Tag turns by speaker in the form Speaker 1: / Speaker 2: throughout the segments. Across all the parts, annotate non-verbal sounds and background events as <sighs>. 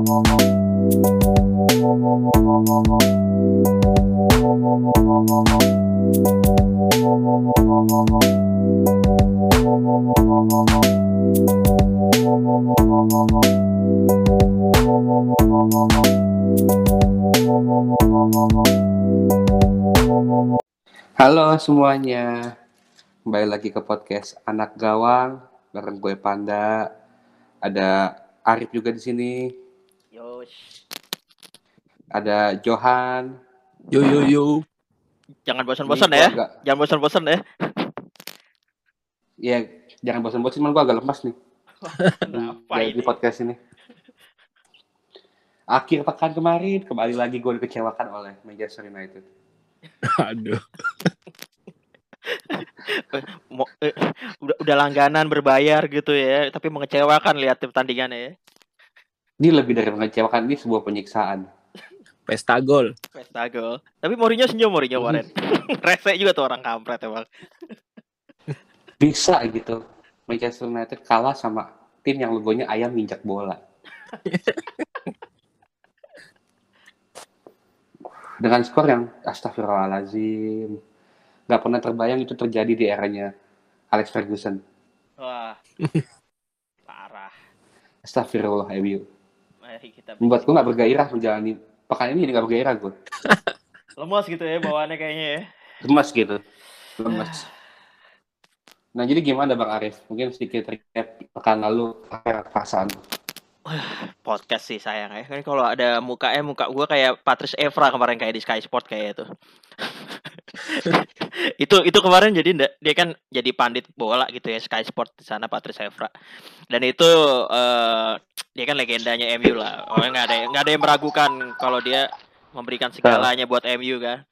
Speaker 1: Halo semuanya, kembali lagi ke podcast Anak Gawang bareng gue Panda. Ada Arif juga di sini,
Speaker 2: Yos.
Speaker 1: ada Johan.
Speaker 3: Yo yo yo.
Speaker 2: Jangan bosan-bosan
Speaker 1: Ini
Speaker 2: ya.
Speaker 1: gua agak-
Speaker 2: Jangan bosan-bosan ya.
Speaker 1: Ya, jangan bosan-bosan, cuman gue agak lemas nih
Speaker 2: Kenapa ini?
Speaker 1: podcast ini. Akhir pekan kemarin, kembali lagi gue dikecewakan oleh Manchester United. <laughs>
Speaker 3: Aduh. <laughs>
Speaker 2: Mo- eh, udah, udah langganan berbayar gitu ya, tapi mengecewakan lihat pertandingannya ya.
Speaker 1: Ini lebih dari mengecewakan, ini sebuah penyiksaan.
Speaker 3: Pesta gol.
Speaker 2: Pesta gol. Tapi Mourinho senyum Mourinho kemarin. <laughs> Rese juga tuh orang kampret emang. <laughs>
Speaker 1: Bisa gitu, Manchester United kalah sama tim yang logonya ayam nginjak bola. <laughs> Dengan skor yang astagfirullahalazim. Gak pernah terbayang itu terjadi di eranya Alex Ferguson.
Speaker 2: Wah. Parah.
Speaker 1: Astagfirullah, MU.
Speaker 2: Kita
Speaker 1: Membuat gue gak bergairah menjalani pekan ini gak bergairah gue. <laughs>
Speaker 2: lemas gitu ya bawaannya kayaknya ya.
Speaker 1: Lemas gitu. Lemas. <sighs> Nah jadi gimana Bang Arif? Mungkin sedikit recap pekan lalu perasaan? <sighs>
Speaker 2: Podcast sih sayang ya. Kan kalau ada mukanya muka gua kayak Patrice Evra kemarin kayak di Sky Sport kayak itu. <laughs> itu itu kemarin jadi nda- dia kan jadi pandit bola gitu ya Sky Sport di sana Patrice Evra. Dan itu eh, dia kan legendanya MU lah. Oh, nggak ada nggak ada yang meragukan kalau dia memberikan segalanya buat MU kan.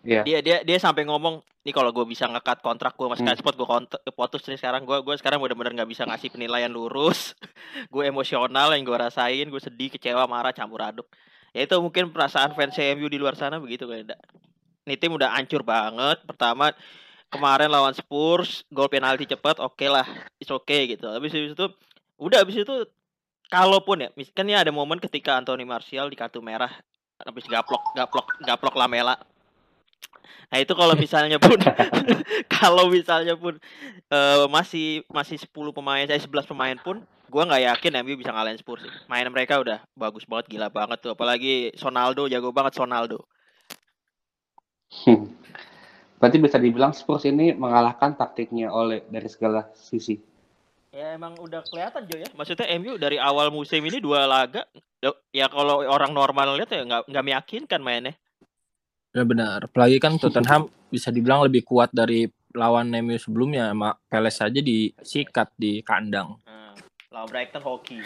Speaker 1: Iya.
Speaker 2: Dia dia dia sampai ngomong nih kalau gue bisa ngekat kontrak gue sama Sky
Speaker 1: Hmm.
Speaker 2: Sport gue putus nih sekarang gue gue sekarang bener-bener nggak bisa ngasih penilaian lurus <laughs> gue emosional yang gue rasain gue sedih kecewa marah campur aduk ya itu mungkin perasaan fans MU di luar sana begitu kayak ini tim udah hancur banget pertama kemarin lawan Spurs gol penalti cepat oke lah it's okay gitu habis itu udah habis itu kalaupun ya kan ini ada momen ketika Anthony Martial di kartu merah habis gaplok gaplok gaplok Lamela nah itu kalau misalnya pun <laughs> kalau misalnya pun eh, masih masih 10 pemain saya 11 pemain pun gua nggak yakin MU bisa ngalahin Spurs. Main mereka udah bagus banget, gila banget tuh. Apalagi Sonaldo jago banget Sonaldo.
Speaker 1: Hmm. <laughs> Berarti bisa dibilang Spurs ini mengalahkan taktiknya oleh dari segala sisi.
Speaker 2: Ya emang udah kelihatan Jo ya. Maksudnya MU dari awal musim ini dua laga ya kalau orang normal lihat ya nggak nggak meyakinkan mainnya.
Speaker 3: Ya benar. Apalagi kan Tottenham bisa dibilang lebih kuat dari lawan MU sebelumnya. Sama Peles aja disikat di kandang.
Speaker 2: Nah, lawan Brighton hoki.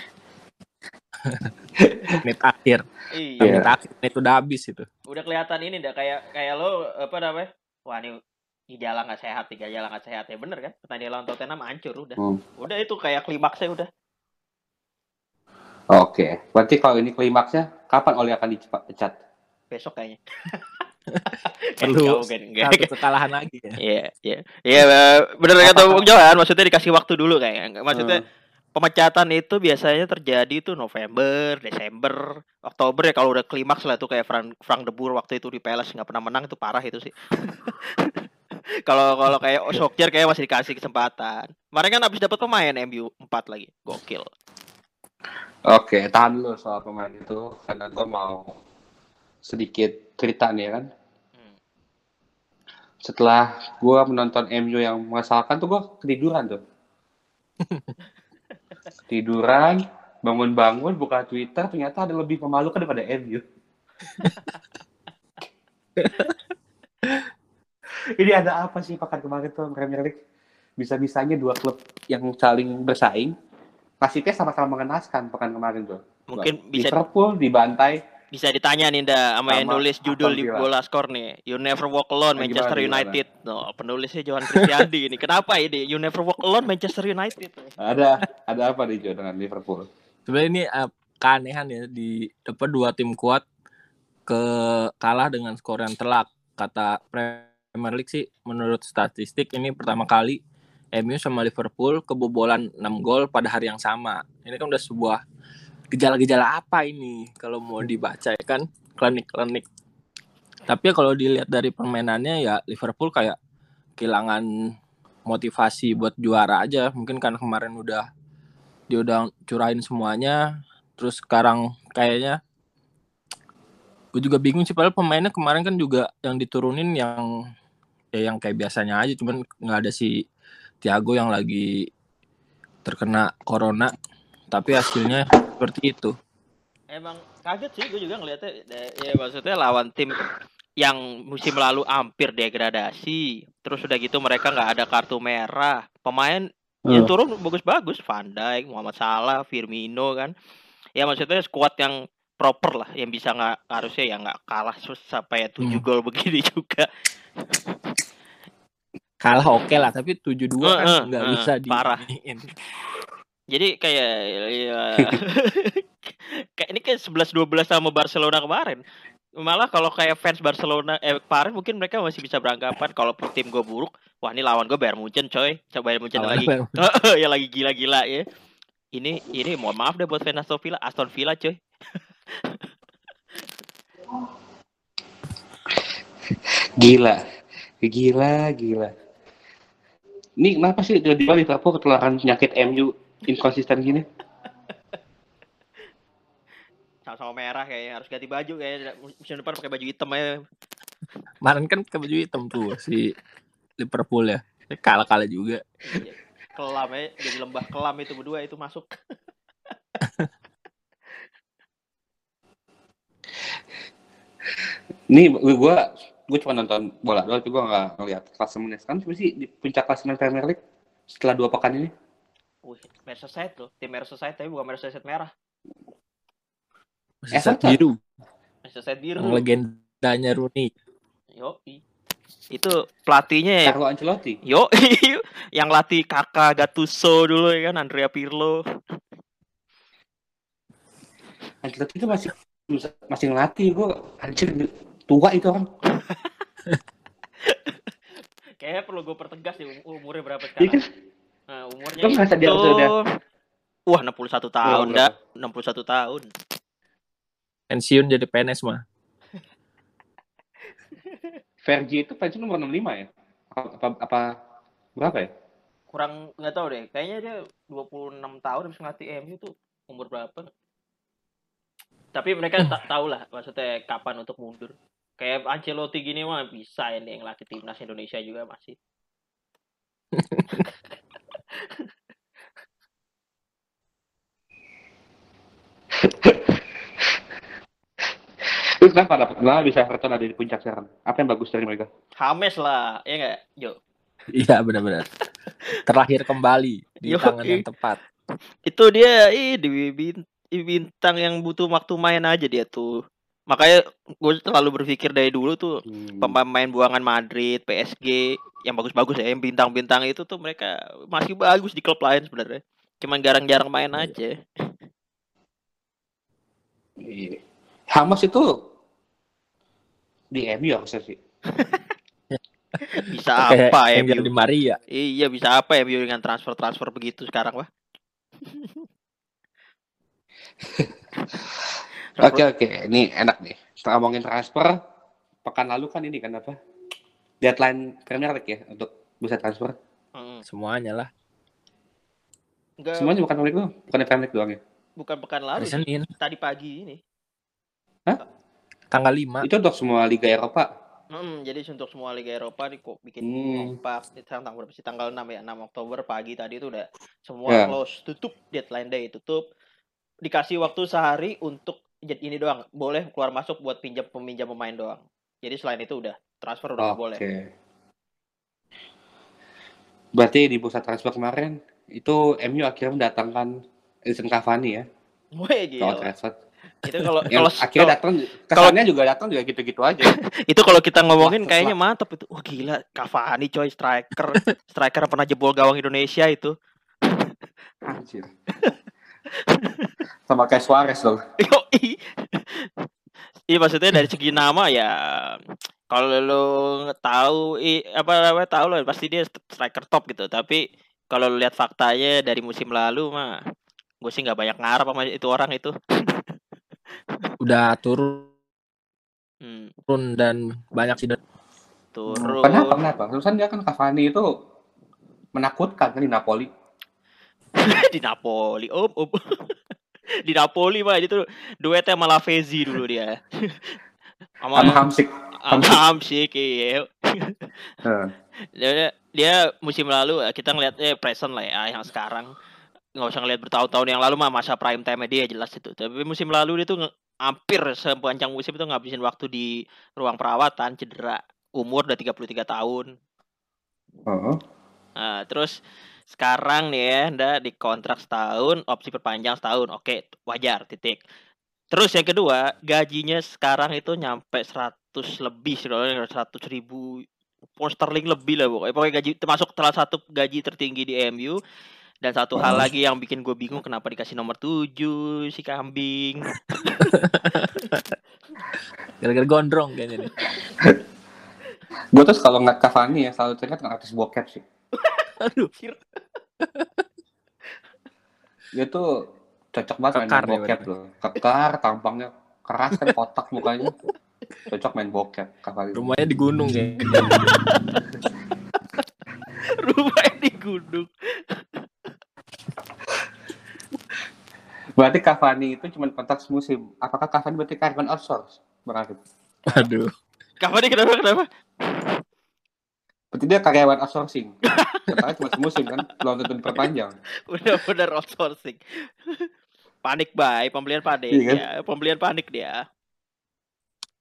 Speaker 2: <laughs> <laughs>
Speaker 3: Menit akhir.
Speaker 2: Iya.
Speaker 3: Menit akhir menit udah habis itu.
Speaker 2: Udah kelihatan ini dah kayak kayak lo apa namanya? Wah ini Gejala nggak sehat, tiga gejala nggak sehat ya bener kan? Pertandingan lawan Tottenham hancur udah.
Speaker 1: Hmm.
Speaker 2: Udah itu kayak klimaksnya udah.
Speaker 1: Oke, berarti kalau ini klimaksnya kapan Oli akan dipecat?
Speaker 2: Besok kayaknya.
Speaker 3: Perlu
Speaker 2: Enggak, enggak, enggak.
Speaker 3: Satu kekalahan lagi ya.
Speaker 2: Iya, iya. Iya, eh, bener kata Bung Johan, maksudnya dikasih waktu dulu kayak. Maksudnya
Speaker 1: Hmm.
Speaker 2: Pemecatan itu biasanya terjadi tuh November, Desember, Oktober ya kalau udah klimaks lah tuh kayak Frank, Frank de Boer waktu itu di Palace nggak pernah menang itu parah itu sih. <laughs> Kalau kalau kayak Solskjaer kayak masih dikasih kesempatan. Kemarin kan habis dapat pemain MU 4 lagi. Gokil.
Speaker 1: Oke, tahan dulu soal pemain itu karena gue mau sedikit cerita nih ya kan.
Speaker 2: Hmm.
Speaker 1: Setelah gue menonton MU yang mengesalkan tuh gue ketiduran tuh. <laughs> Tiduran, bangun-bangun, buka Twitter, ternyata ada lebih memalukan daripada MU. <laughs> Ini ada apa sih pekan kemarin tuh Premier League? Bisa-bisanya dua klub yang saling bersaing nasibnya sama-sama mengenaskan pekan kemarin tuh.
Speaker 2: Mungkin bisa
Speaker 1: Liverpool dibantai
Speaker 2: bisa ditanya nih Nda sama yang nulis judul di bola skor nih You Never Walk Alone
Speaker 1: Nah,
Speaker 2: Manchester
Speaker 1: gimana, gimana?
Speaker 2: United no, penulisnya Johan Kristiandi ini kenapa ini You Never Walk Alone Manchester United
Speaker 1: ada ada apa nih Jo dengan Liverpool?
Speaker 3: Sebenarnya ini eh, keanehan ya di dapat dua tim kuat ke kalah dengan skor yang telak. Kata Premier League sih menurut statistik ini pertama kali MU sama Liverpool kebobolan 6 gol pada hari yang sama. Ini kan udah sebuah gejala-gejala apa ini? Kalau mau dibaca ya kan klinik-klinik. Tapi kalau dilihat dari permainannya ya Liverpool kayak kehilangan motivasi buat juara aja. Mungkin karena kemarin udah dia udah curahin semuanya, terus sekarang kayaknya gue juga bingung sih. Padahal pemainnya kemarin kan juga yang diturunin yang ya yang kayak biasanya aja. Cuman nggak ada si Thiago yang lagi terkena corona tapi hasilnya seperti itu
Speaker 2: Emang kaget sih gue juga ngeliatnya Da- ya maksudnya lawan tim yang musim lalu hampir degradasi terus udah gitu mereka nggak ada kartu merah pemain yang
Speaker 1: Hmm.
Speaker 2: turun bagus-bagus Van Dijk Muhammad Salah Firmino kan ya maksudnya skuad yang proper lah yang bisa nggak harusnya ya nggak kalah sampai tujuh
Speaker 3: Hmm.
Speaker 2: gol begini juga
Speaker 3: kalah oke lah tapi 7-2 kan
Speaker 2: Heeh,
Speaker 3: nggak
Speaker 2: heeh,
Speaker 3: bisa di
Speaker 2: parah. Jadi kayak ya <laughs> kayak ini kayak 11 12 sama Barcelona kemarin. Malah kalau kayak fans Barcelona eh kemarin mungkin mereka masih bisa beranggapan kalau tim gue buruk wah ini lawan gue Bayern Munchen coy. Coba Bayern Munchen lagi. <laughs> Ya lagi gila-gila ya. Ini ini mohon maaf deh buat fans Aston Villa Aston Villa coy. <laughs>
Speaker 1: Gila. Gila, gila. Ini kenapa sih tiba-tiba Liverpool ketularan penyakit MU inkonsisten gini?
Speaker 2: sama-sama merah kayaknya harus ganti baju kayaknya musim depan pakai baju hitam aja
Speaker 3: kemarin kan ke baju hitam tuh si Liverpool ya kalah kalah juga
Speaker 2: Iya. kelam ya jadi lembah kelam itu berdua itu masuk
Speaker 1: Ini gue gue cuma nonton bola doang, tapi gue nggak ngeliat klasemennya. Sekarang sih di puncak klasemen Premier League setelah dua pekan ini.
Speaker 2: Wih, Merseyside loh tim Merseyside tapi bukan Merseyside merah
Speaker 3: masih
Speaker 1: Everton.
Speaker 3: biru
Speaker 2: Merseyside biru
Speaker 3: yang legendanya Rooney
Speaker 2: Yo, itu pelatihnya ya.
Speaker 1: Carlo Ancelotti.
Speaker 2: Yo, <laughs> yang latih kakak Gattuso dulu ya kan, Andrea Pirlo.
Speaker 1: Ancelotti itu masih masih ngelatih gue anjir tua itu orang. <laughs>
Speaker 2: Kayaknya perlu gue pertegas sih um- umurnya berapa
Speaker 1: Iya
Speaker 2: sekarang. Nah, umurnya
Speaker 1: Lo ngerasa dia
Speaker 2: itu...
Speaker 1: sudah
Speaker 2: Wah, 61 tahun,
Speaker 1: berapa?
Speaker 2: dah. 61 tahun.
Speaker 3: pensiun jadi PNS mah <laughs>
Speaker 1: Fergie itu pensiun nomor 65 ya? Apa, apa berapa ya?
Speaker 2: Kurang nggak tahu deh. Kayaknya dia 26 tahun habis ngelatih MU tuh umur berapa? Tapi mereka <laughs> tak tahu lah maksudnya kapan untuk mundur. Kayak Ancelotti gini mah bisa ini yang latih timnas Indonesia juga masih. <laughs>
Speaker 1: Terus kenapa dapat kenapa bisa Everton ada di puncak sekarang? Apa yang bagus dari mereka?
Speaker 2: Hames lah, ya nggak? Yo,
Speaker 3: iya benar-benar <laughs> terlahir kembali di
Speaker 2: Yo,
Speaker 3: tangan
Speaker 2: i.
Speaker 3: yang tepat
Speaker 2: itu dia ih di bin- di bintang yang butuh waktu main aja dia tuh. Makanya gue selalu berpikir dari dulu tuh
Speaker 1: Hmm.
Speaker 2: pemain buangan Madrid, PSG yang bagus-bagus ya, yang bintang-bintang itu tuh mereka masih bagus di klub lain sebenarnya. Cuman jarang-jarang main
Speaker 3: Iya.
Speaker 2: aja.
Speaker 1: Iya. Hamas itu di MU harusnya sih. <laughs>
Speaker 2: Bisa
Speaker 3: kayak
Speaker 2: apa ya
Speaker 3: Angel Di Maria
Speaker 2: Iya bisa apa ya MU dengan transfer-transfer begitu sekarang wah. <laughs>
Speaker 1: Oke oke, ini enak nih. Setelah ngomongin transfer, pekan lalu kan ini kan apa? Deadline Premier League ya untuk bisa transfer.
Speaker 2: Mm.
Speaker 3: semuanya lah
Speaker 2: Enggak,
Speaker 1: Semuanya bukan Premier League doang, bukan Premier League doang ya.
Speaker 2: bukan pekan lalu
Speaker 3: Senin
Speaker 2: tadi pagi ini.
Speaker 3: Tanggal 5
Speaker 1: Itu untuk semua liga Eropa.
Speaker 2: Mm, jadi untuk semua liga Eropa nih kok bikin
Speaker 1: Hmm.
Speaker 2: kompak sekarang tanggal berapa sih tanggal 6 ya 6 Oktober pagi tadi itu udah semua
Speaker 1: Ya.
Speaker 2: close tutup deadline day tutup dikasih waktu sehari untuk jadi ini doang boleh keluar masuk buat pinjam peminjam pemain doang jadi selain itu udah transfer udah
Speaker 1: Oke.
Speaker 2: boleh
Speaker 1: Berarti di pusat transfer kemarin itu MU akhirnya mendatangkan Edison Cavani ya
Speaker 2: Wih, gila.
Speaker 1: Trafford.
Speaker 2: Itu kalau
Speaker 1: Yang
Speaker 2: kalau
Speaker 1: akhirnya datang, kesannya juga datang juga gitu-gitu aja. <laughs>
Speaker 2: itu kalau kita ngomongin
Speaker 1: Wah,
Speaker 2: kayaknya mantep itu wah gila Cavani coy striker striker pernah jebol gawang Indonesia itu <laughs>
Speaker 1: Anjir. Sama kayak Suarez loh. <laughs>
Speaker 2: Iya maksudnya dari segi nama ya kalau lo tahu i, apa namanya tahu lo pasti dia st- striker top gitu tapi kalau lihat faktanya dari musim lalu mah gue sih nggak banyak ngarep sama itu orang itu
Speaker 3: Udah turun
Speaker 2: hmm,
Speaker 3: dan banyak sih
Speaker 2: turun
Speaker 1: Kenapa? Kenapa? Terusan dia kan Cavani itu menakutkan kan di Napoli. <laughs>
Speaker 2: di Napoli om om <laughs> di Napoli mah itu duetnya sama Lavezzi dulu dia <laughs>
Speaker 1: Sama
Speaker 2: sama
Speaker 1: Hamsik.
Speaker 2: sama Hamsik iya
Speaker 1: Heeh.
Speaker 2: dia, dia musim lalu eh, kita ngeliatnya present lah ya yang sekarang nggak usah ngeliat bertahun-tahun yang lalu mah masa prime time dia jelas itu tapi musim lalu dia tuh hampir sepanjang musim itu ngabisin waktu di ruang perawatan cedera umur udah 33 tahun
Speaker 1: Heeh.
Speaker 2: Nah, terus sekarang nih ya, ndak di kontrak setahun, opsi perpanjang setahun. Oke, wajar, titik. Terus yang kedua, gajinya sekarang itu nyampe 100 lebih sih, 100 ribu pound sterling lebih lah pokoknya. Pokoknya gaji termasuk salah satu gaji tertinggi di MU. Dan satu hal lagi yang bikin gue bingung kenapa dikasih nomor 7 si kambing. <laughs>
Speaker 3: gara-gara gondrong kayaknya nih. <laughs>
Speaker 1: Gue tuh kalau ngeliat Cavani ya selalu teringat dengan artis bokep sih. <laughs>
Speaker 3: Aduh.
Speaker 1: Dia tuh cocok banget main
Speaker 3: Kekar ya
Speaker 1: bokep loh. Kekar, tampangnya keras kan kotak mukanya. Cocok main bokep Cavani.
Speaker 3: Rumahnya di gunung kayaknya.
Speaker 2: Rumahnya di gunung.
Speaker 1: Berarti Cavani itu cuma kontrak semusim. Apakah Cavani berarti karyawan outsource? Berarti.
Speaker 3: Aduh.
Speaker 2: Kapan nih kenapa kenapa?
Speaker 1: Berarti dia karyawan outsourcing. Kontraknya cuma semusim kan, belum tentu diperpanjang.
Speaker 2: Udah bener outsourcing. panik bay, pembelian panik
Speaker 1: Iya kan?
Speaker 2: ya, pembelian panik dia.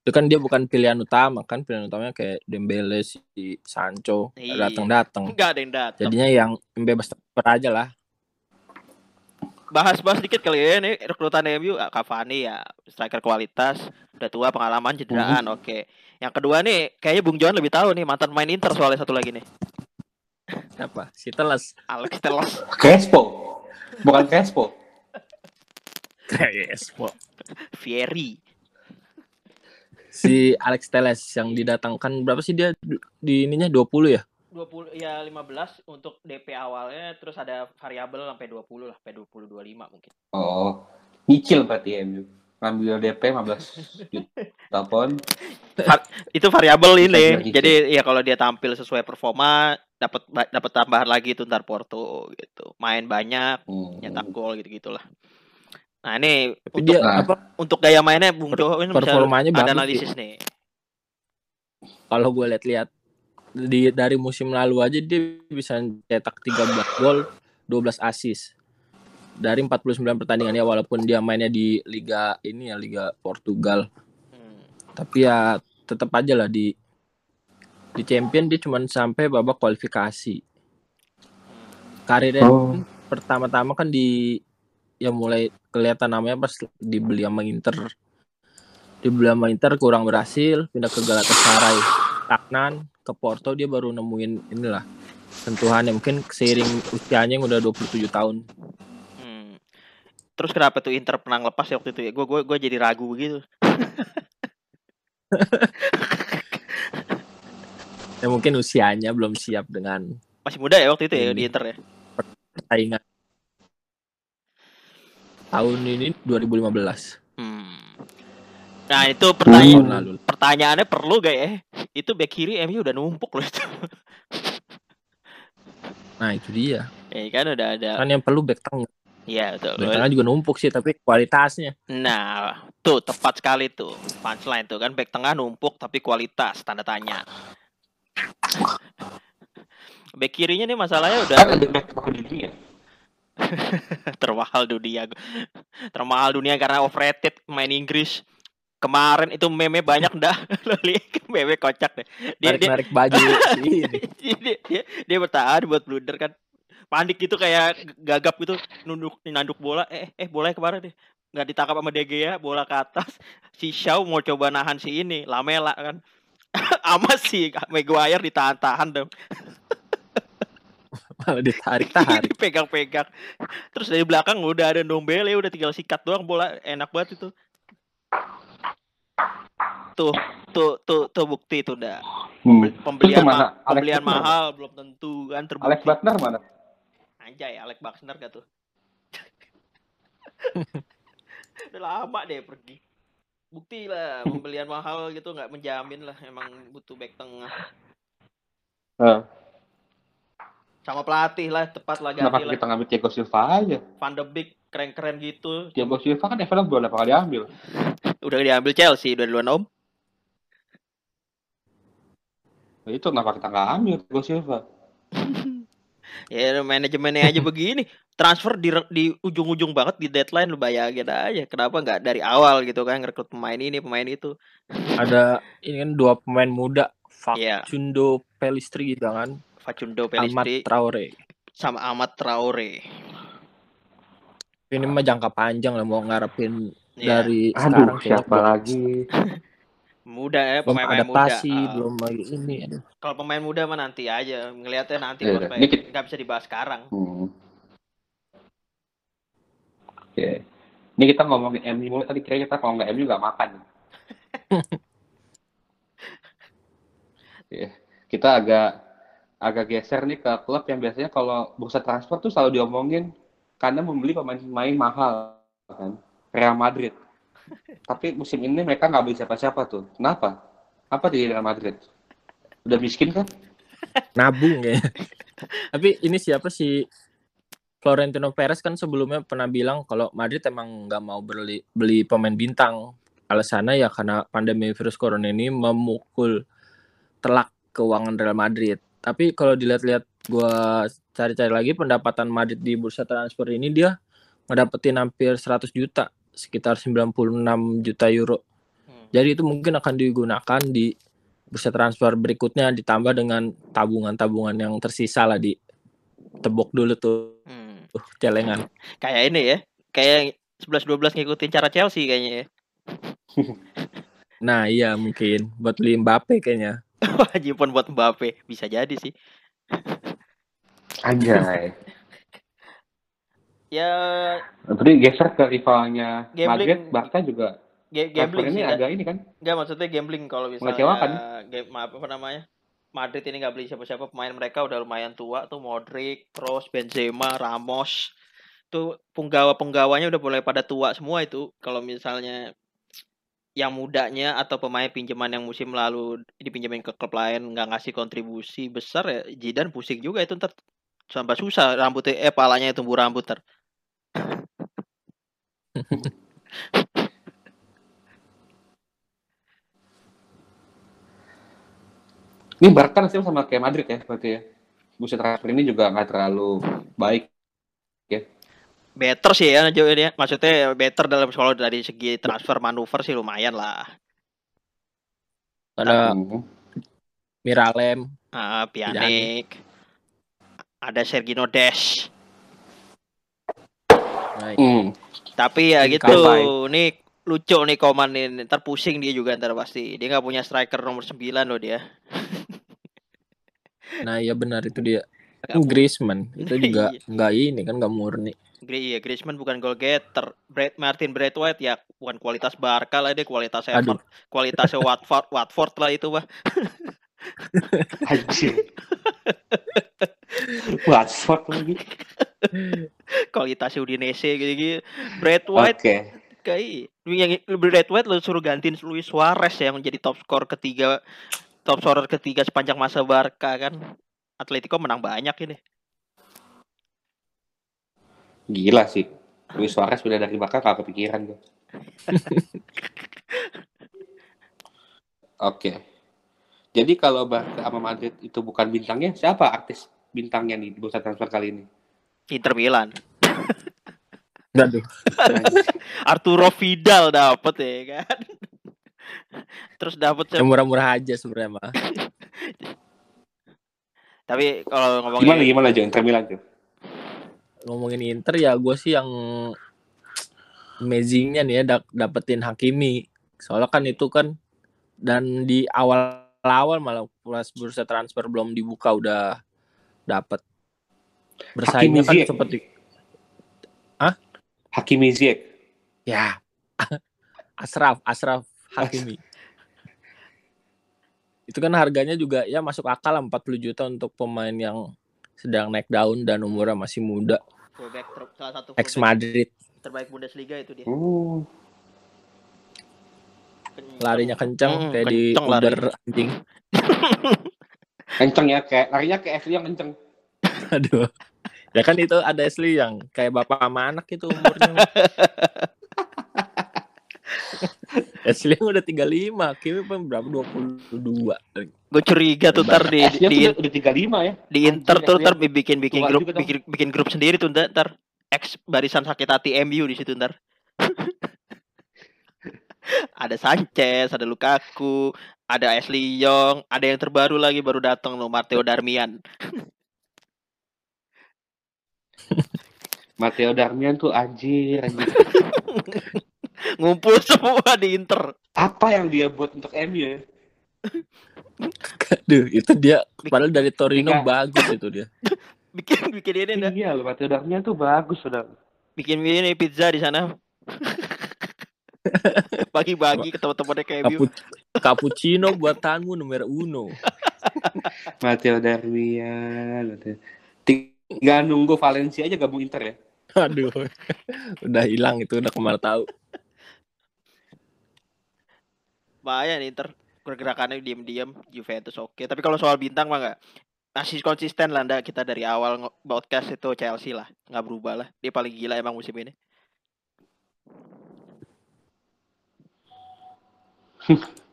Speaker 3: Itu kan dia bukan pilihan utama kan, pilihan utamanya kayak Dembele si Sancho
Speaker 2: Iya.
Speaker 3: datang-datang.
Speaker 2: Enggak ada yang datang.
Speaker 3: Jadinya yang bebas aja lah.
Speaker 2: Bahas-bahas dikit kali ya nih rekrutan MU ah, Cavani ya striker kualitas, udah tua pengalaman cederaan, oke. Yang kedua nih kayaknya Bung Johan lebih tahu nih mantan main Inter soalnya satu lagi nih.
Speaker 3: Siapa? Si Teles.
Speaker 2: Alex Teles.
Speaker 1: Crespo. Bukan Crespo.
Speaker 3: Crespo.
Speaker 2: Fieri.
Speaker 3: Si Alex Teles yang didatangkan berapa sih dia di ininya 20 ya?
Speaker 2: 20 ya 15 untuk DP awalnya terus ada variabel sampai 20 lah, sampai 20 25 mungkin.
Speaker 1: Oh, nyicil berarti ya MU. Ngambil DP 15 juta <laughs> pon.
Speaker 2: Itu variabel ini. Jadi ya kalau dia tampil sesuai performa dapat dapat tambahan lagi itu ntar Porto gitu. Main banyak,
Speaker 1: Hmm.
Speaker 2: nyetak gol gitu-gitulah. Nah, ini
Speaker 3: Tapi
Speaker 2: untuk
Speaker 3: dia apa
Speaker 2: untuk gaya mainnya Bung Johan bisa
Speaker 3: performanya
Speaker 2: ada
Speaker 3: bagus
Speaker 2: analisis nih.
Speaker 3: kalau gue lihat-lihat di dari musim lalu aja dia bisa cetak 13 gol, 12 assist. Dari 49 pertandingan ya walaupun dia mainnya di liga ini ya Liga Portugal,
Speaker 2: Hmm.
Speaker 3: tapi ya tetap aja lah di di champion dia cuma sampai babak kualifikasi. Karirnya
Speaker 1: Oh.
Speaker 3: pertama-tama kan di ya mulai kelihatan namanya pas dibeli sama Inter. Dibeli sama Inter kurang berhasil, pindah ke Galatasaray stagnan, ke Porto dia baru nemuin inilah sentuhannya mungkin seiring usianya yang udah 27 tahun.
Speaker 2: Hmm. Terus kenapa tuh Inter pernah lepas ya waktu itu ya? Gue gue gue jadi ragu begitu. <laughs>
Speaker 3: Ya mungkin usianya belum siap dengan
Speaker 2: Masih muda ya waktu itu ya di Inter ya.
Speaker 3: persaingan. Tahun ini 2015
Speaker 2: Hmm. Nah itu pertanyaan pertanyaannya perlu gak ya? Itu back kiri MU udah numpuk loh itu.
Speaker 3: Nah itu dia.
Speaker 2: ya kan udah ada.
Speaker 3: Kan yang perlu back tengah.
Speaker 2: Iya betul.
Speaker 3: Back tengah juga numpuk sih tapi kualitasnya.
Speaker 2: Nah, tuh tepat sekali tuh. Punchline tuh kan back tengah numpuk tapi kualitas tanda tanya. Back kirinya nih masalahnya udah
Speaker 1: Kan ada back dunia. <laughs>
Speaker 2: termahal dunia. Termahal dunia karena overrated main Inggris. Kemarin itu meme banyak dah. <laughs> Lo lihat meme kocak deh. Dia dia,
Speaker 3: Narik-narik baju <laughs>
Speaker 2: dia, dia, dia bertahan buat blunder kan. Panik gitu kayak gagap gitu. Nunduk nanduk bola. Eh eh bola ke mana deh. Nggak ditangkap sama De Gea bola ke atas. Si Shaw mau coba nahan si ini Lamela kan. <laughs> Ama si Maguire ditahan-tahan dong.
Speaker 3: Malah ditarik-tarik.
Speaker 2: dipegang-pegang. Terus dari belakang udah ada Ndombele udah tinggal sikat doang bola. Enak banget itu tuh tuh tuh tuh bukti itu udah
Speaker 1: Hmm.
Speaker 2: pembelian ma-
Speaker 1: Alex
Speaker 2: pembelian
Speaker 1: Butler.
Speaker 2: mahal belum tentu kan terbukti
Speaker 1: Alex Butler mana?
Speaker 2: anjay Alex Baxter gak tuh <laughs> Udah lama deh pergi. Bukti lah pembelian mahal gitu nggak menjamin lah emang butuh back tengah.
Speaker 1: Eh,
Speaker 2: Sama pelatih lah tepat lah
Speaker 1: kenapa
Speaker 2: lah.
Speaker 1: kita ngambil Thiago Silva aja?
Speaker 2: Van de Beek keren-keren gitu.
Speaker 1: Thiago Silva kan Everton berapa kali ambil.
Speaker 2: Udah diambil Chelsea udah duluan om.
Speaker 1: Nah, itu kenapa kita nggak ambil Thiago Silva? <laughs>
Speaker 2: Ya manajemennya aja begini. Transfer di di ujung-ujung banget di deadline lu bayangin aja. Kenapa nggak dari awal gitu kan ngerekrut pemain ini pemain itu. <laughs>
Speaker 3: Ada ini kan dua pemain muda,
Speaker 2: Iya.
Speaker 3: Facundo Pelistri gitu kan,
Speaker 2: Facundo
Speaker 3: Ahmad
Speaker 2: Pelistri
Speaker 3: Traore.
Speaker 2: sama Ahmad Traore.
Speaker 3: Ini mah jangka panjang lah mau ngarepin
Speaker 2: Ya,
Speaker 3: dari
Speaker 1: Aduh,
Speaker 3: sekarang
Speaker 1: siapa lagi? <laughs>
Speaker 2: muda ya
Speaker 3: belum
Speaker 2: pemain-pemain muda.
Speaker 3: adaptasi,
Speaker 2: Ah,
Speaker 3: belum lagi ini. Aduh.
Speaker 2: Kalau pemain muda mah nanti aja ngelihatnya nanti
Speaker 1: Iya,
Speaker 2: prospek.
Speaker 1: dikit.
Speaker 2: nggak bisa dibahas sekarang.
Speaker 1: Hmm. Oke. Ini kita ngomongin MU mulu tadi kira kita kalau nggak MU nggak makan. <laughs> Iya. Kita agak agak geser nih ke klub yang biasanya kalau bursa transfer tuh selalu diomongin karena membeli pemain-pemain mahal kan. Real Madrid. Tapi musim ini mereka nggak beli siapa-siapa tuh. Kenapa? Apa di Real Madrid? Udah miskin kan?
Speaker 3: Nabung ya. Tapi ini siapa sih Florentino Perez kan sebelumnya pernah bilang kalau Madrid emang nggak mau beli beli pemain bintang. Alasannya ya karena pandemi virus corona ini memukul telak keuangan Real Madrid. Tapi kalau dilihat-lihat gua cari-cari lagi pendapatan Madrid di bursa transfer ini dia ngedapetin hampir 100 juta, sekitar 96 juta euro.
Speaker 2: Hmm.
Speaker 3: Jadi itu mungkin akan digunakan di bursa transfer berikutnya ditambah dengan tabungan-tabungan yang tersisa lah di tebok dulu tuh
Speaker 2: Hmm.
Speaker 3: tuh, celengan. <laughs>
Speaker 2: Kayak ini ya. Kayak 11-12 ngikutin cara Chelsea kayaknya ya. <laughs>
Speaker 3: Nah iya mungkin buat beli Mbappe kayaknya. <laughs>
Speaker 2: Wajiban buat Mbappe. Bisa jadi sih.
Speaker 1: Anjay.
Speaker 2: Ya
Speaker 1: Tadi geser ke rivalnya
Speaker 2: Gambling.
Speaker 1: Madrid, Barca juga
Speaker 2: ga- gambling
Speaker 1: ini
Speaker 2: sih.
Speaker 1: Agak ini kan.
Speaker 2: Enggak maksudnya gambling kalau misalnya
Speaker 1: Mengecewakan.
Speaker 2: game apa namanya? Madrid ini nggak beli siapa-siapa pemain mereka udah lumayan tua tuh Modric, Kroos, Benzema, Ramos. Tuh penggawa-penggawanya udah mulai pada tua semua itu. Kalau misalnya yang mudanya atau pemain pinjaman yang musim lalu dipinjemin ke klub lain nggak ngasih kontribusi besar ya Zidane pusing juga itu ntar sampai susah rambutnya eh palanya tumbuh rambut ter <laughs>
Speaker 1: Ini Barca nasib sama kayak Madrid ya berarti ya. Bursa transfer ini juga nggak terlalu baik.
Speaker 2: better sih ya jauh ini ya. maksudnya better dalam kalau dari segi transfer manuver sih lumayan lah
Speaker 3: Ada
Speaker 1: Hmm.
Speaker 3: Miralem,
Speaker 2: Ah, Pjanic ada Sergino Des
Speaker 3: nah,
Speaker 1: Hmm.
Speaker 2: Tapi ya
Speaker 3: Ini
Speaker 2: gitu
Speaker 1: Kalbai.
Speaker 2: nih lucu nih Koman ini ntar pusing dia juga ntar pasti dia nggak punya striker nomor 9 loh dia <laughs>
Speaker 3: nah iya benar itu dia. Kan
Speaker 2: mu-
Speaker 3: Griezmann itu <laughs> juga
Speaker 2: Iya.
Speaker 3: nggak ini kan nggak murni.
Speaker 2: Gri- iya, Griezmann bukan goal getter. Brad Martin Braithwaite ya bukan kualitas Barca lah dia kualitas
Speaker 3: Aduh. <laughs>
Speaker 2: Everton, kualitasnya Watford, Watford lah itu mah.
Speaker 1: Anjir. Watford lagi. <laughs>
Speaker 2: Kualitasnya Udinese gitu-gitu. Braithwaite
Speaker 1: Oke.
Speaker 2: kayak yang Braithwaite lu suruh gantiin Luis Suarez ya, yang menjadi top skor ketiga top scorer ketiga sepanjang masa Barca kan. Atletico menang banyak ini.
Speaker 1: Gila sih. Luis Suarez udah dari Barca gak kepikiran gue. <laughs> Oke. Jadi kalau Barca sama Madrid itu bukan bintangnya, siapa artis bintangnya nih di bursa transfer kali ini?
Speaker 2: Inter Milan.
Speaker 3: Aduh. <laughs>
Speaker 2: Arturo Vidal dapet ya kan. Terus dapet
Speaker 3: Yang murah-murah aja sebenarnya mah.
Speaker 2: tapi kalau ngomongin
Speaker 1: Gimana gimana Jo Inter Milan tuh?
Speaker 3: Ngomongin Inter ya gue sih yang amazingnya nih ya dap- dapetin Hakimi. Soalnya kan itu kan dan di awal-awal malah pas bursa transfer belum dibuka udah dapet bersaingnya kan
Speaker 1: Ziyech.
Speaker 3: seperti
Speaker 1: Hakimi Ziyech.
Speaker 3: ya <laughs> Asraf Asraf Hakimi itu kan harganya juga ya masuk akal lah 40 juta untuk pemain yang sedang naik daun dan umurnya masih muda
Speaker 2: fullback ter- salah satu
Speaker 3: ex Madrid
Speaker 2: terbaik Bundesliga itu dia.
Speaker 1: Hmm.
Speaker 2: Kenceng.
Speaker 3: Larinya kenceng
Speaker 2: Hmm,
Speaker 3: kayak di
Speaker 2: kenceng lari.
Speaker 3: Uber anjing. <laughs>
Speaker 1: Kenceng ya, kayak larinya kayak Ashley yang kenceng. <laughs>
Speaker 3: Aduh. Ya kan itu ada Ashley yang kayak bapak sama anak itu umurnya. <laughs> Ashley yang udah 35, Kimi pun berapa 22.
Speaker 2: Gue curiga tuh ntar di
Speaker 1: Ashley
Speaker 2: di,
Speaker 1: tuh udah, udah 35 ya.
Speaker 2: di Inter tuh ntar bikin bikin
Speaker 1: tua
Speaker 2: grup bikin bikin grup sendiri tuh ntar, ntar ex barisan sakit hati MU di situ ntar. <laughs> ada Sanchez, ada Lukaku, ada Ashley Young, ada yang terbaru lagi baru datang loh Matteo Darmian.
Speaker 1: Matteo Darmian tuh anjir, anjir. <laughs>
Speaker 2: Ngumpul semua di Inter.
Speaker 1: Apa yang dia buat untuk MU ya? <laughs>
Speaker 3: Aduh, itu dia padahal dari Torino bagus itu dia. <laughs>
Speaker 2: Bikin bikin ini dah.
Speaker 1: Iya loh, Matteo Darmian tuh bagus sudah.
Speaker 2: Bikin ini pizza di sana. Bagi-bagi ke teman-temannya kayak MU.
Speaker 3: Capu- Cappuccino buatanmu nomor uno.
Speaker 1: Matteo Darmian. Matteo- Tinggal nunggu Valencia aja gabung Inter ya.
Speaker 3: Aduh. <laughs> udah hilang itu udah ke mana tahu.
Speaker 2: Bahaya nih Inter pergerakannya diam-diam Juventus oke tapi kalau soal bintang mah nggak masih konsisten lah ndak kita dari awal podcast itu Chelsea lah nggak berubah lah dia paling gila emang musim ini <laughs>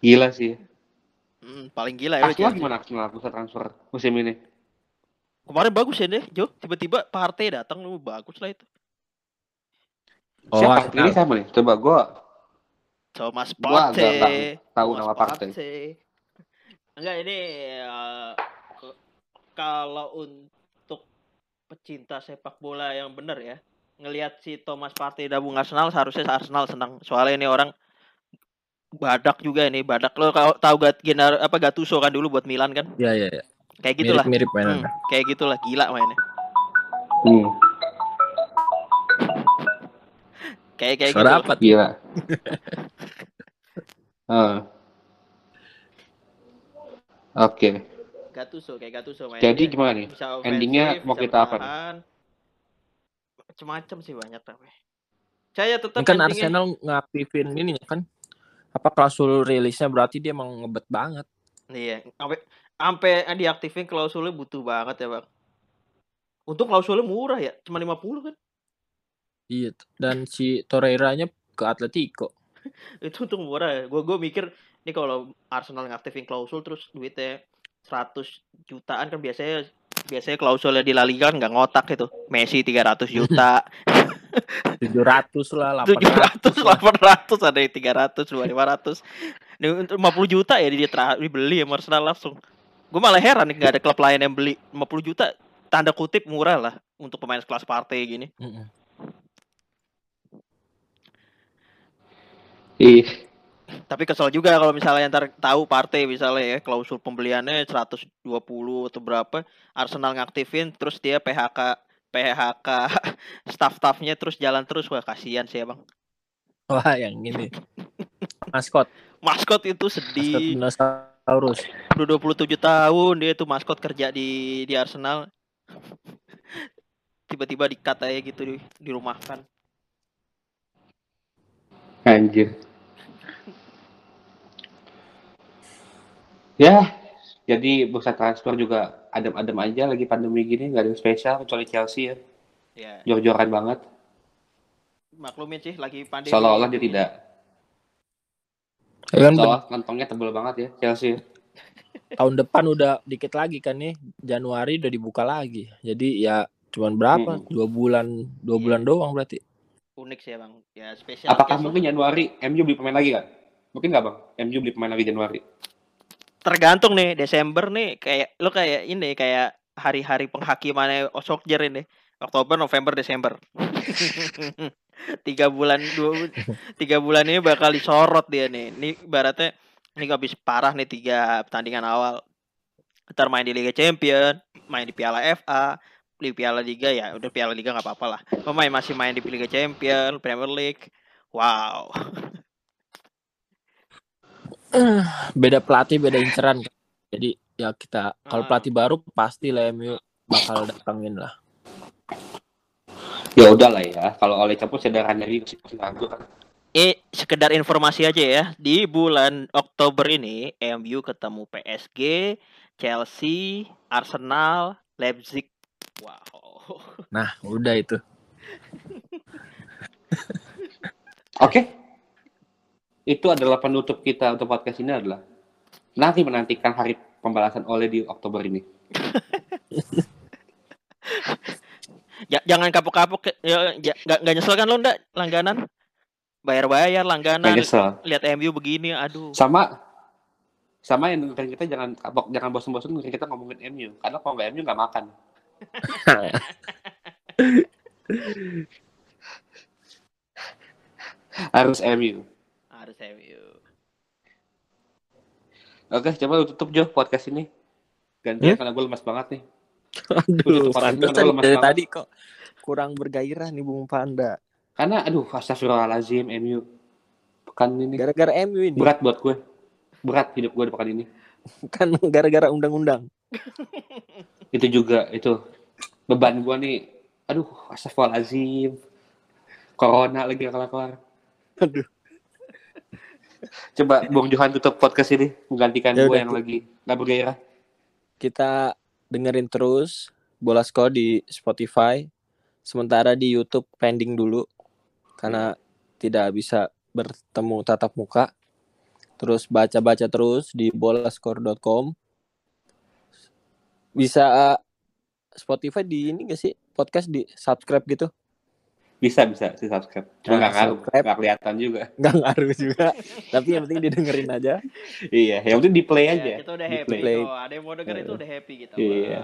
Speaker 1: Gila sih.
Speaker 2: Hmm, paling gila ya
Speaker 1: Arsenal gimana Arsenal bisa transfer musim ini?
Speaker 2: Kemarin bagus ya deh Jo tiba-tiba Partey datang lu bagus lah itu
Speaker 3: Oh,
Speaker 1: Siapa?
Speaker 3: Arsenal.
Speaker 1: Ini siapa nih? Coba gua
Speaker 2: Thomas
Speaker 1: Gua
Speaker 2: Partey
Speaker 1: tahu
Speaker 2: Thomas
Speaker 1: nama Partey.
Speaker 2: enggak ini eh, ke- kalau untuk pecinta sepak bola yang bener ya ngelihat si Thomas Partey gabung Arsenal seharusnya Arsenal senang soalnya ini orang badak juga ini badak lo kalau tahu gat Genar apa Gattuso kan dulu buat Milan kan
Speaker 3: Iya, iya, iya.
Speaker 2: Kayak gitulah
Speaker 3: Mirip-mirip
Speaker 2: Hmm,
Speaker 3: mainannya.
Speaker 2: kayak gitulah gila mainnya
Speaker 1: Hmm,
Speaker 2: kayak kayak
Speaker 3: Suara
Speaker 2: gitu
Speaker 3: apa?
Speaker 1: gila. <laughs> Ah. Oke.
Speaker 2: Gattuso kayak Gattuso mainnya
Speaker 1: Jadi gimana nih?
Speaker 2: bisa
Speaker 1: endingnya mau kita apa
Speaker 2: macem-macem sih banyak tapi saya tetap
Speaker 3: kan
Speaker 2: endingnya-
Speaker 3: Arsenal ngaktifin ini kan apa klausul rilisnya berarti dia emang ngebet banget.
Speaker 2: Iya, sampai sampai diaktifin klausulnya butuh banget ya, Bang. Untung klausulnya murah ya, cuma 50 kan.
Speaker 3: Iya. Dan si Torreira-nya ke Atletico. <laughs>
Speaker 2: Itu untung murah ya. Gue gue mikir nih kalau Arsenal ngaktifin klausul terus duitnya 100 jutaan kan biasanya biasanya klausulnya di La Liga kan nggak ngotak itu. Messi 300 juta, <laughs>
Speaker 3: 700 lah, <laughs>
Speaker 2: 700,
Speaker 3: 800 lah.
Speaker 2: 800 ada yang 300, 500. Nih untuk 50 juta ya dia dibeli sama Arsenal langsung. Gue malah heran nih nggak ada klub lain yang beli 50 juta tanda kutip murah lah untuk pemain kelas partai gini.
Speaker 3: Mm-mm.
Speaker 1: Ih,
Speaker 2: Tapi kesel juga kalau misalnya ntar tahu partai misalnya ya klausul pembeliannya 120 atau berapa Arsenal ngaktifin terus dia PHK PHK <laughs> staff-staffnya terus jalan terus wah kasihan sih ya bang
Speaker 3: Wah, yang ini. <laughs> Maskot,
Speaker 2: maskot itu
Speaker 3: maskot dinosaurus.
Speaker 2: udah 27 tahun dia tuh maskot kerja di di Arsenal tiba-tiba dikat aja gitu di, dirumahkan
Speaker 1: anjir. Ya, jadi bursa transfer juga adem-adem aja lagi pandemi gini, nggak ada yang spesial kecuali Chelsea ya.
Speaker 2: ya
Speaker 1: Jor-joran banget.
Speaker 2: maklumin sih lagi pandemi
Speaker 1: Seolah-olah dia tidak.
Speaker 3: Ya kan
Speaker 1: kantongnya tebel banget ya Chelsea.
Speaker 3: tahun depan udah dikit lagi kan nih. Januari udah dibuka lagi. Jadi ya cuman berapa?
Speaker 1: Mm-mm.
Speaker 3: Dua bulan, dua
Speaker 2: Iya.
Speaker 3: bulan doang berarti.
Speaker 2: unik sih ya bang ya spesial
Speaker 1: Apakah
Speaker 2: case
Speaker 1: mungkin Januari MU beli pemain lagi kan? Mungkin nggak bang? MU beli pemain lagi Januari.
Speaker 2: tergantung nih Desember nih kayak lo kayak ini kayak hari-hari penghakimannya Osokjer ini Oktober November Desember <laughs> tiga bulan dua tiga bulan ini bakal disorot dia nih ini ibaratnya ini habis parah nih tiga pertandingan awal ntar main di Liga Champion main di Piala FA di Piala Liga ya udah Piala Liga nggak apa-apa lah pemain masih main di Liga Champion Premier League wow <sighs>
Speaker 3: Beda pelatih, beda inceran. Jadi ya kita kalau
Speaker 2: Ah.
Speaker 3: pelatih baru pasti lah MU bakal datangin lah.
Speaker 1: Ya udah lah ya. Kalau oleh campur sederhana dari kan.
Speaker 2: Eh, sekedar informasi aja ya. Di bulan Oktober ini, MU ketemu PSG, Chelsea, Arsenal, Leipzig. Wow.
Speaker 3: Nah, udah itu. <laughs>
Speaker 1: Oke. Itu adalah penutup kita untuk podcast ini adalah nanti menantikan hari pembalasan oleh di Oktober ini. <laughs>
Speaker 2: Ja- jangan kapok-kapok ya nggak nggak nyesel kan lo ndak langganan bayar-bayar
Speaker 1: Gak
Speaker 2: langganan lihat MU begini aduh
Speaker 1: Sama sama yang dengerin kita jangan kapok, jangan bosan-bosan dengerin kita ngomongin MU karena kalau nggak MU nggak makan. <laughs> Harus MU.
Speaker 2: harus MU
Speaker 1: Oke, coba lu tutup Jo podcast ini. Gantian karena gue lemas banget nih.
Speaker 3: Aduh,
Speaker 1: lemas
Speaker 3: dari
Speaker 1: banget.
Speaker 3: tadi kok kurang bergairah nih Bung Panda.
Speaker 1: Karena aduh, astagfirullahalazim MU. Pekan ini
Speaker 3: Gara-gara MU ini.
Speaker 1: berat buat gue. Berat hidup gue di pekan ini. <laughs>
Speaker 3: Kan gara-gara undang-undang. <laughs>
Speaker 1: Itu juga itu beban gue nih. Aduh, astagfirullahalazim. Corona lagi kelar-kelar.
Speaker 3: Aduh.
Speaker 1: Coba Bung Johan tutup podcast ini menggantikan
Speaker 3: Ya
Speaker 1: gue yang lagi gak bergairah.
Speaker 3: Kita dengerin terus Bola Sko di Spotify. Sementara di YouTube pending dulu karena tidak bisa bertemu tatap muka. Terus baca-baca terus di bolascore.com. Bisa uh, Spotify di ini gak sih? Podcast di subscribe gitu?
Speaker 1: Bisa bisa di subscribe. Cuma
Speaker 3: Nah,
Speaker 1: nggak ngaruh,
Speaker 3: subscribe.
Speaker 1: nggak kelihatan juga. <laughs>
Speaker 3: Nggak ngaruh juga. Tapi yang penting didengerin aja.
Speaker 1: Iya, yang penting di play
Speaker 2: Ya,
Speaker 1: aja.
Speaker 2: kita udah
Speaker 1: Di
Speaker 2: happy
Speaker 1: play.
Speaker 2: oh, ada yang mau denger itu udah happy kita
Speaker 1: Iya.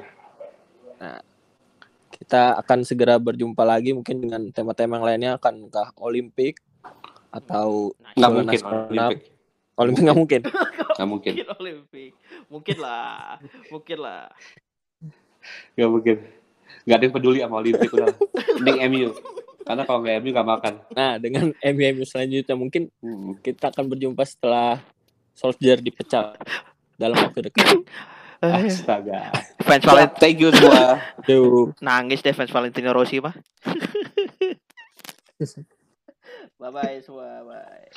Speaker 3: Kita akan segera berjumpa lagi mungkin dengan tema-tema yang lainnya akankah Olimpik atau
Speaker 1: Nggak
Speaker 3: bola
Speaker 1: mungkin? Olimpik.
Speaker 3: Olimpik nggak mungkin. <laughs>
Speaker 1: Nggak mungkin.
Speaker 2: mungkin Olimpik mungkin lah mungkin lah
Speaker 1: Nggak mungkin. Nggak ada yang peduli sama Olimpik udah. Mending MU. Karena kalau nggak MU nggak makan.
Speaker 3: Nah, dengan <laughs> MU selanjutnya mungkin
Speaker 1: Hmm.
Speaker 3: kita akan berjumpa setelah Solskjaer dipecat dalam waktu dekat. <laughs>
Speaker 1: Astaga.
Speaker 2: fans Valentino
Speaker 1: thank you semua.
Speaker 3: Tuh.
Speaker 2: nangis deh fans Valentino Rossi mah <laughs> bye bye semua bye